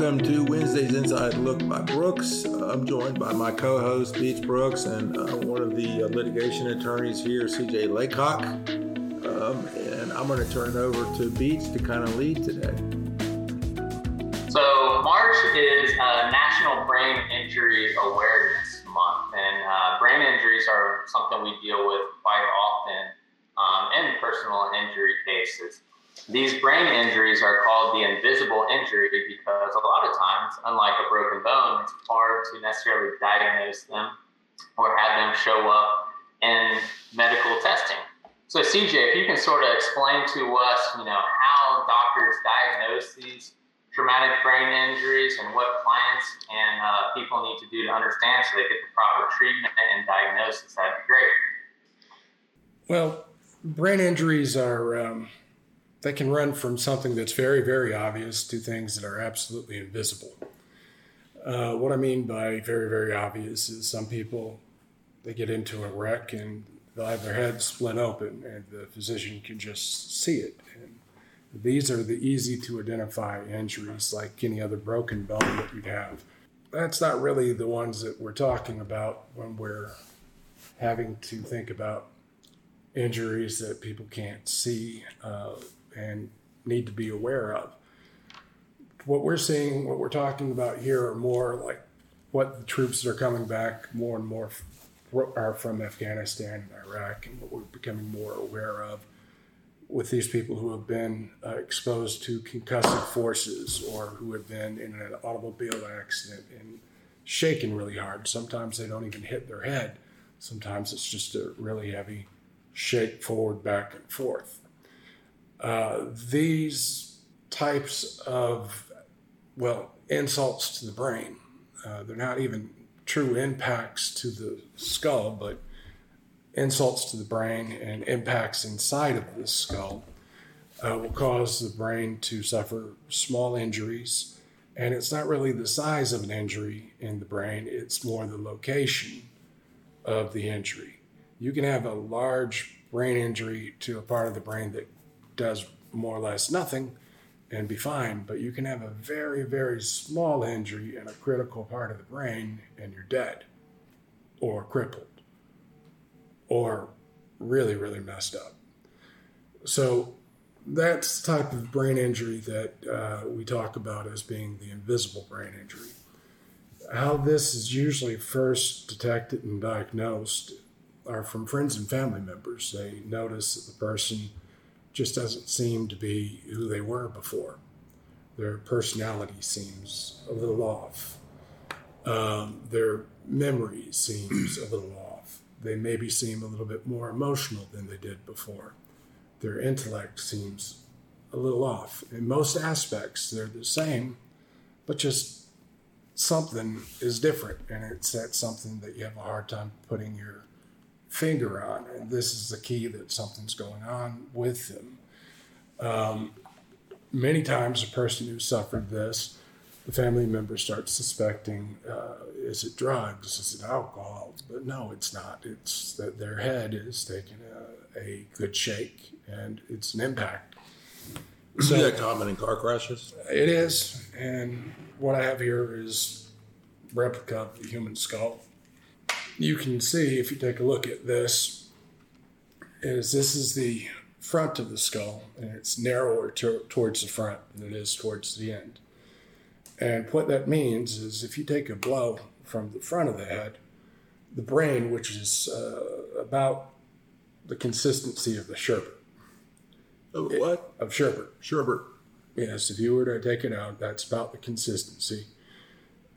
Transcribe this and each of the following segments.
Welcome to Wednesday's Inside Look by Brooks. I'm joined by my co host, Beach Brooks, and uh, one of the uh, litigation attorneys here, CJ Laycock. Um, and I'm going to turn it over to Beach to kind of lead today. So, March is uh, National Brain Injury Awareness Month, and uh, brain injuries are something we deal with quite often um, in personal injury cases. These brain injuries are called the invisible injury because a lot of times, unlike a broken bone, it's hard to necessarily diagnose them or have them show up in medical testing. So, CJ, if you can sort of explain to us, you know, how doctors diagnose these traumatic brain injuries and what clients and uh, people need to do to understand so they get the proper treatment and diagnosis, that'd be great. Well, brain injuries are um, they can run from something that's very, very obvious to things that are absolutely invisible. Uh, what I mean by very, very obvious is some people they get into a wreck and they'll have their head split open, and the physician can just see it. And these are the easy to identify injuries, like any other broken bone that you'd have. That's not really the ones that we're talking about when we're having to think about injuries that people can't see. Uh, and need to be aware of. What we're seeing, what we're talking about here, are more like what the troops that are coming back more and more are from Afghanistan and Iraq, and what we're becoming more aware of with these people who have been uh, exposed to concussive forces or who have been in an automobile accident and shaken really hard. Sometimes they don't even hit their head. Sometimes it's just a really heavy shake forward, back, and forth. Uh, these types of, well, insults to the brain, uh, they're not even true impacts to the skull, but insults to the brain and impacts inside of the skull uh, will cause the brain to suffer small injuries. And it's not really the size of an injury in the brain, it's more the location of the injury. You can have a large brain injury to a part of the brain that does more or less nothing and be fine, but you can have a very, very small injury in a critical part of the brain and you're dead or crippled or really, really messed up. So that's the type of brain injury that uh, we talk about as being the invisible brain injury. How this is usually first detected and diagnosed are from friends and family members. They notice that the person just doesn't seem to be who they were before. Their personality seems a little off. Um, their memory seems a little off. They maybe seem a little bit more emotional than they did before. Their intellect seems a little off. In most aspects, they're the same, but just something is different. And it's that something that you have a hard time putting your finger on. And this is the key that something's going on with them. Um, many times, a person who suffered this, the family member starts suspecting uh, is it drugs? Is it alcohol? But no, it's not. It's that their head is taking a, a good shake and it's an impact. So, is that common in car crashes? It is. And what I have here is replica of the human skull you can see if you take a look at this is this is the front of the skull and it's narrower to, towards the front than it is towards the end. And what that means is if you take a blow from the front of the head the brain which is uh, about the consistency of the sherbet. Of what? Of sherbet. Sherbet. Yes if you were to take it out that's about the consistency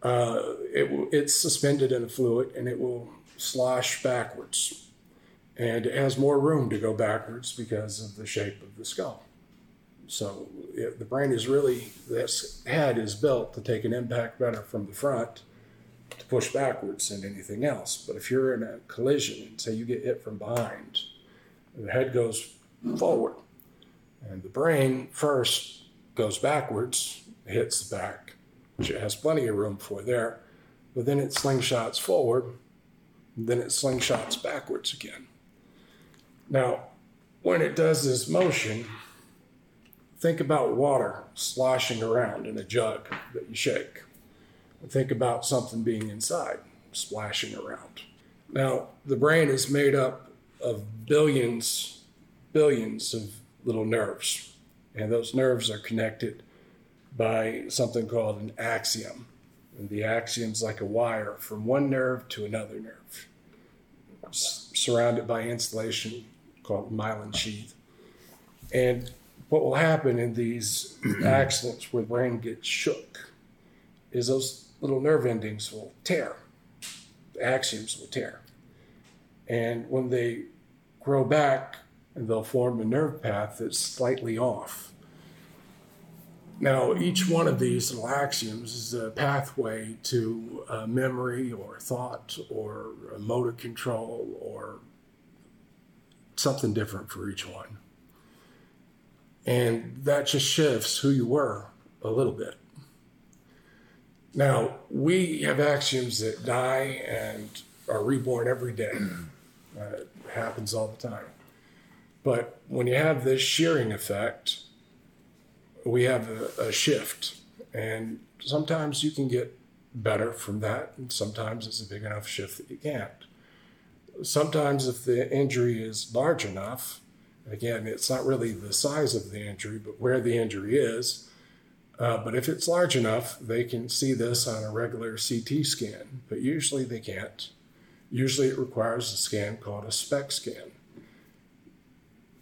uh, it it's suspended in a fluid and it will slosh backwards. And it has more room to go backwards because of the shape of the skull. So it, the brain is really, this head is built to take an impact better from the front to push backwards than anything else. But if you're in a collision and say you get hit from behind, the head goes forward. And the brain first goes backwards, hits the back, which it has plenty of room for there. But then it slingshots forward, then it slingshots backwards again. Now, when it does this motion, think about water sloshing around in a jug that you shake. Think about something being inside, splashing around. Now, the brain is made up of billions, billions of little nerves, and those nerves are connected by something called an axon. And the axon's like a wire from one nerve to another nerve, surrounded by insulation called myelin sheath. And what will happen in these accidents where the brain gets shook is those little nerve endings will tear, the axons will tear. And when they grow back, they'll form a nerve path that's slightly off. Now, each one of these little axioms is a pathway to a memory or thought or motor control or something different for each one. And that just shifts who you were a little bit. Now, we have axioms that die and are reborn every day. Uh, it happens all the time. But when you have this shearing effect, we have a, a shift. And sometimes you can get better from that, and sometimes it's a big enough shift that you can't. Sometimes, if the injury is large enough, again, it's not really the size of the injury, but where the injury is. Uh, but if it's large enough, they can see this on a regular CT scan, but usually they can't. Usually it requires a scan called a SPECT scan.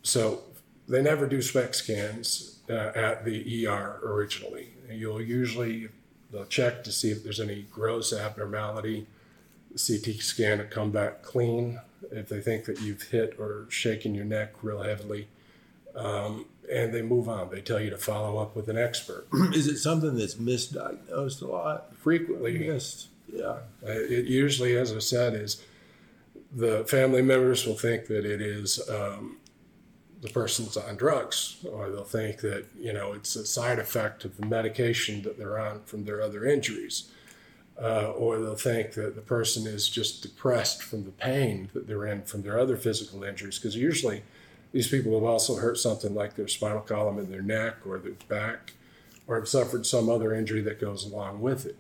So they never do SPECT scans uh, at the ER originally. You'll usually they'll check to see if there's any gross abnormality. The CT scan will come back clean if they think that you've hit or shaken your neck real heavily. Um, and they move on. They tell you to follow up with an expert. Is it something that's misdiagnosed a lot? Frequently, Missed. Yeah. Uh, It usually, as I said, is the family members will think that it is um, the person's on drugs, or they'll think that you know it's a side effect of the medication that they're on from their other injuries, uh, or they'll think that the person is just depressed from the pain that they're in from their other physical injuries. Because usually, these people have also hurt something like their spinal column in their neck or their back, or have suffered some other injury that goes along with it.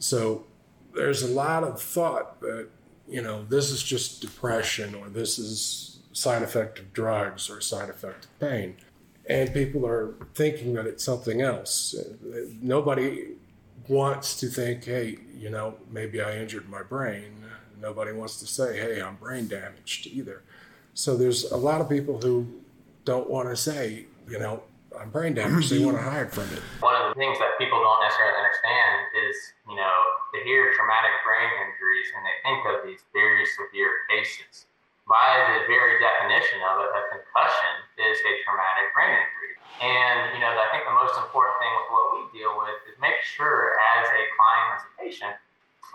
So there's a lot of thought that you know this is just depression or this is side effect of drugs or side effect of pain. And people are thinking that it's something else. Nobody wants to think hey you know maybe i injured my brain. Nobody wants to say hey i'm brain damaged either. So there's a lot of people who don't want to say you know i'm brain damaged. They want to hide from it. One of the things that people don't necessarily understand is, you know, they hear traumatic brain injuries and they think of these very severe cases. By the very definition of it, a concussion is a traumatic brain injury. And, you know, I think the most important thing with what we deal with is make sure as a client, as a patient,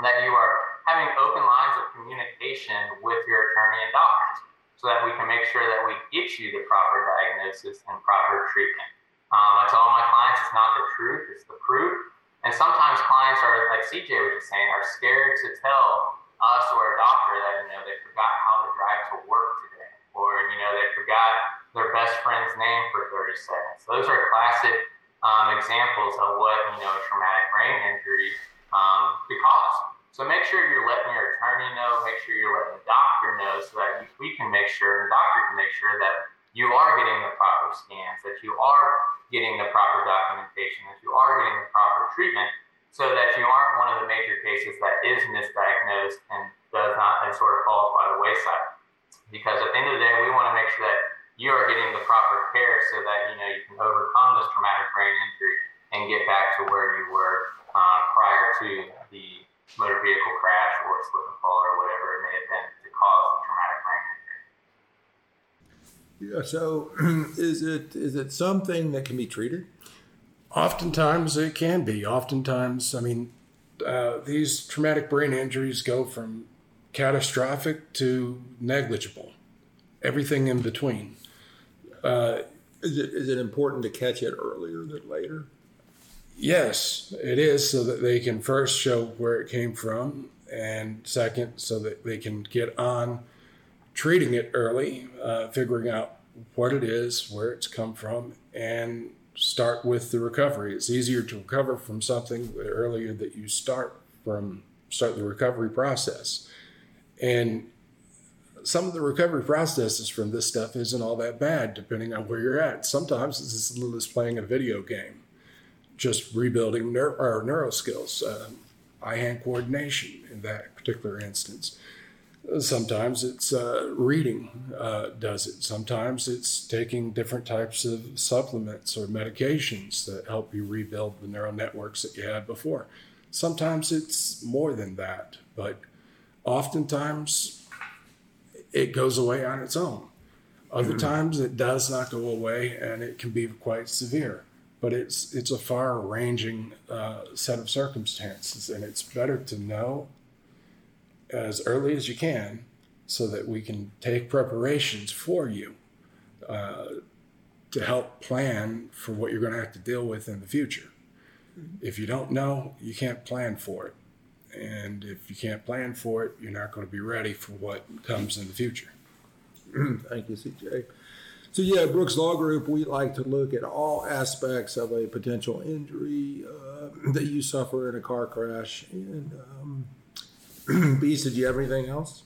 that you are having open lines of communication with your attorney and doctors so that we can make sure that we get you the proper diagnosis and proper treatment. Um, I tell my clients it's not the truth, it's the proof. And sometimes clients are, like CJ was just saying, are scared to tell us or a doctor that, you know, they forgot how to drive to work today, or, you know, they forgot their best friend's name for 30 seconds. Those are classic um, examples of what, you know, a traumatic brain injury um, could cause. So make sure you're letting your attorney know, make sure you're letting the doctor know so that we can make sure, and the doctor can make sure that you are getting the proper scans, that you are getting the proper documentation, that you are getting the proper treatment, so that you aren't one of the major cases that is misdiagnosed and does not and sort of falls by the wayside. Because at the end of the day, we want to make sure that you are getting the proper care so that you know you can overcome this traumatic brain injury and get back to where you were uh, prior to the motor vehicle crash or slip and fall or whatever it may have been to cause the traumatic brain injury. Yeah. So, is it is it something that can be treated? Oftentimes it can be. Oftentimes, I mean, uh, these traumatic brain injuries go from catastrophic to negligible, everything in between. Uh, Is it is it important to catch it earlier than later? yes, it is, so that they can first show where it came from, and second, so that they can get on treating it early, uh, figuring out what it is, where it's come from, and start with the recovery. It's easier to recover from something earlier that you start from start the recovery process. And some of the recovery processes from this stuff isn't all that bad, depending on where you're at. Sometimes it's as little as playing a video game, just rebuilding neuro, neuro skills, uh, eye hand coordination in that particular instance. Sometimes it's uh, reading uh, does it. Sometimes it's taking different types of supplements or medications that help you rebuild the neural networks that you had before. Sometimes it's more than that, but oftentimes it goes away on its own. Other mm-hmm. times it does not go away and it can be quite severe. But it's it's a far ranging uh, set of circumstances, and it's better to know as early as you can so that we can take preparations for you uh, to help plan for what you're going to have to deal with in the future. Mm-hmm. If you don't know, you can't plan for it. And if you can't plan for it, you're not going to be ready for what comes in the future. Thank you, CJ. So, yeah, Brooks Law Group, we like to look at all aspects of a potential injury uh, that you suffer in a car crash. And um, Beach, did you have anything else?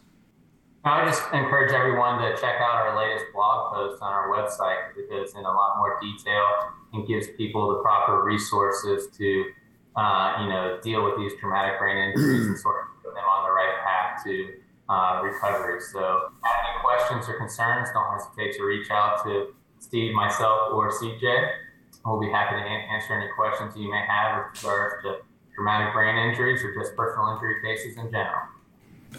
I just encourage everyone to check out our latest blog post on our website because it goes in a lot more detail and gives people the proper resources to, uh, you know, deal with these traumatic brain injuries and sort of put them on the right path to uh, recovery. So, have any questions or concerns, don't hesitate to reach out to Steve, myself, or CJ. We'll be happy to answer any questions you may have with regards to traumatic brain injuries or just personal injury cases in general.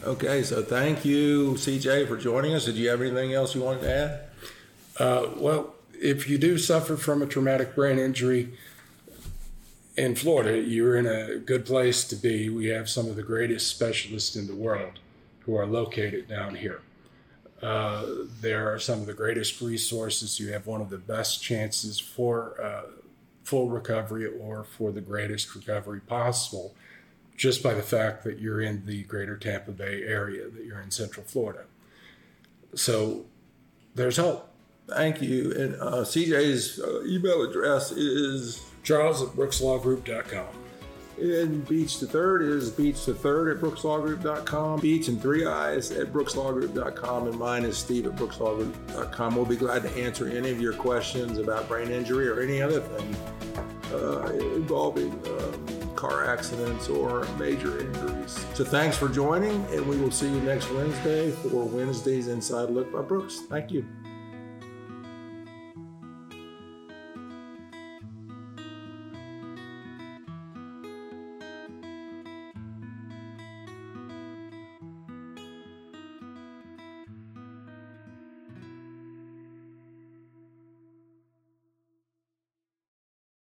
Okay, so thank you, CJ, for joining us. Did you have anything else you wanted to add? Uh, well, if you do suffer from a traumatic brain injury in Florida, you're in a good place to be. We have some of the greatest specialists in the world who are located down here. Uh, there are some of the greatest resources. You have one of the best chances for uh, full recovery or for the greatest recovery possible just by the fact that you're in the greater Tampa Bay area, that you're in Central Florida. So there's hope. Thank you. And uh, CJ's uh, email address is charles at brookslawgroup.com. And Beach the Third is Beach the Third at brookslawgroup.com. Beach and Three Eyes at brookslawgroup.com. And mine is Steve at brookslawgroup.com. We'll be glad to answer any of your questions about brain injury or any other thing uh, involving um, car accidents or major injuries. So thanks for joining, and we will see you next Wednesday for Wednesday's Inside Look by Brooks. Thank you.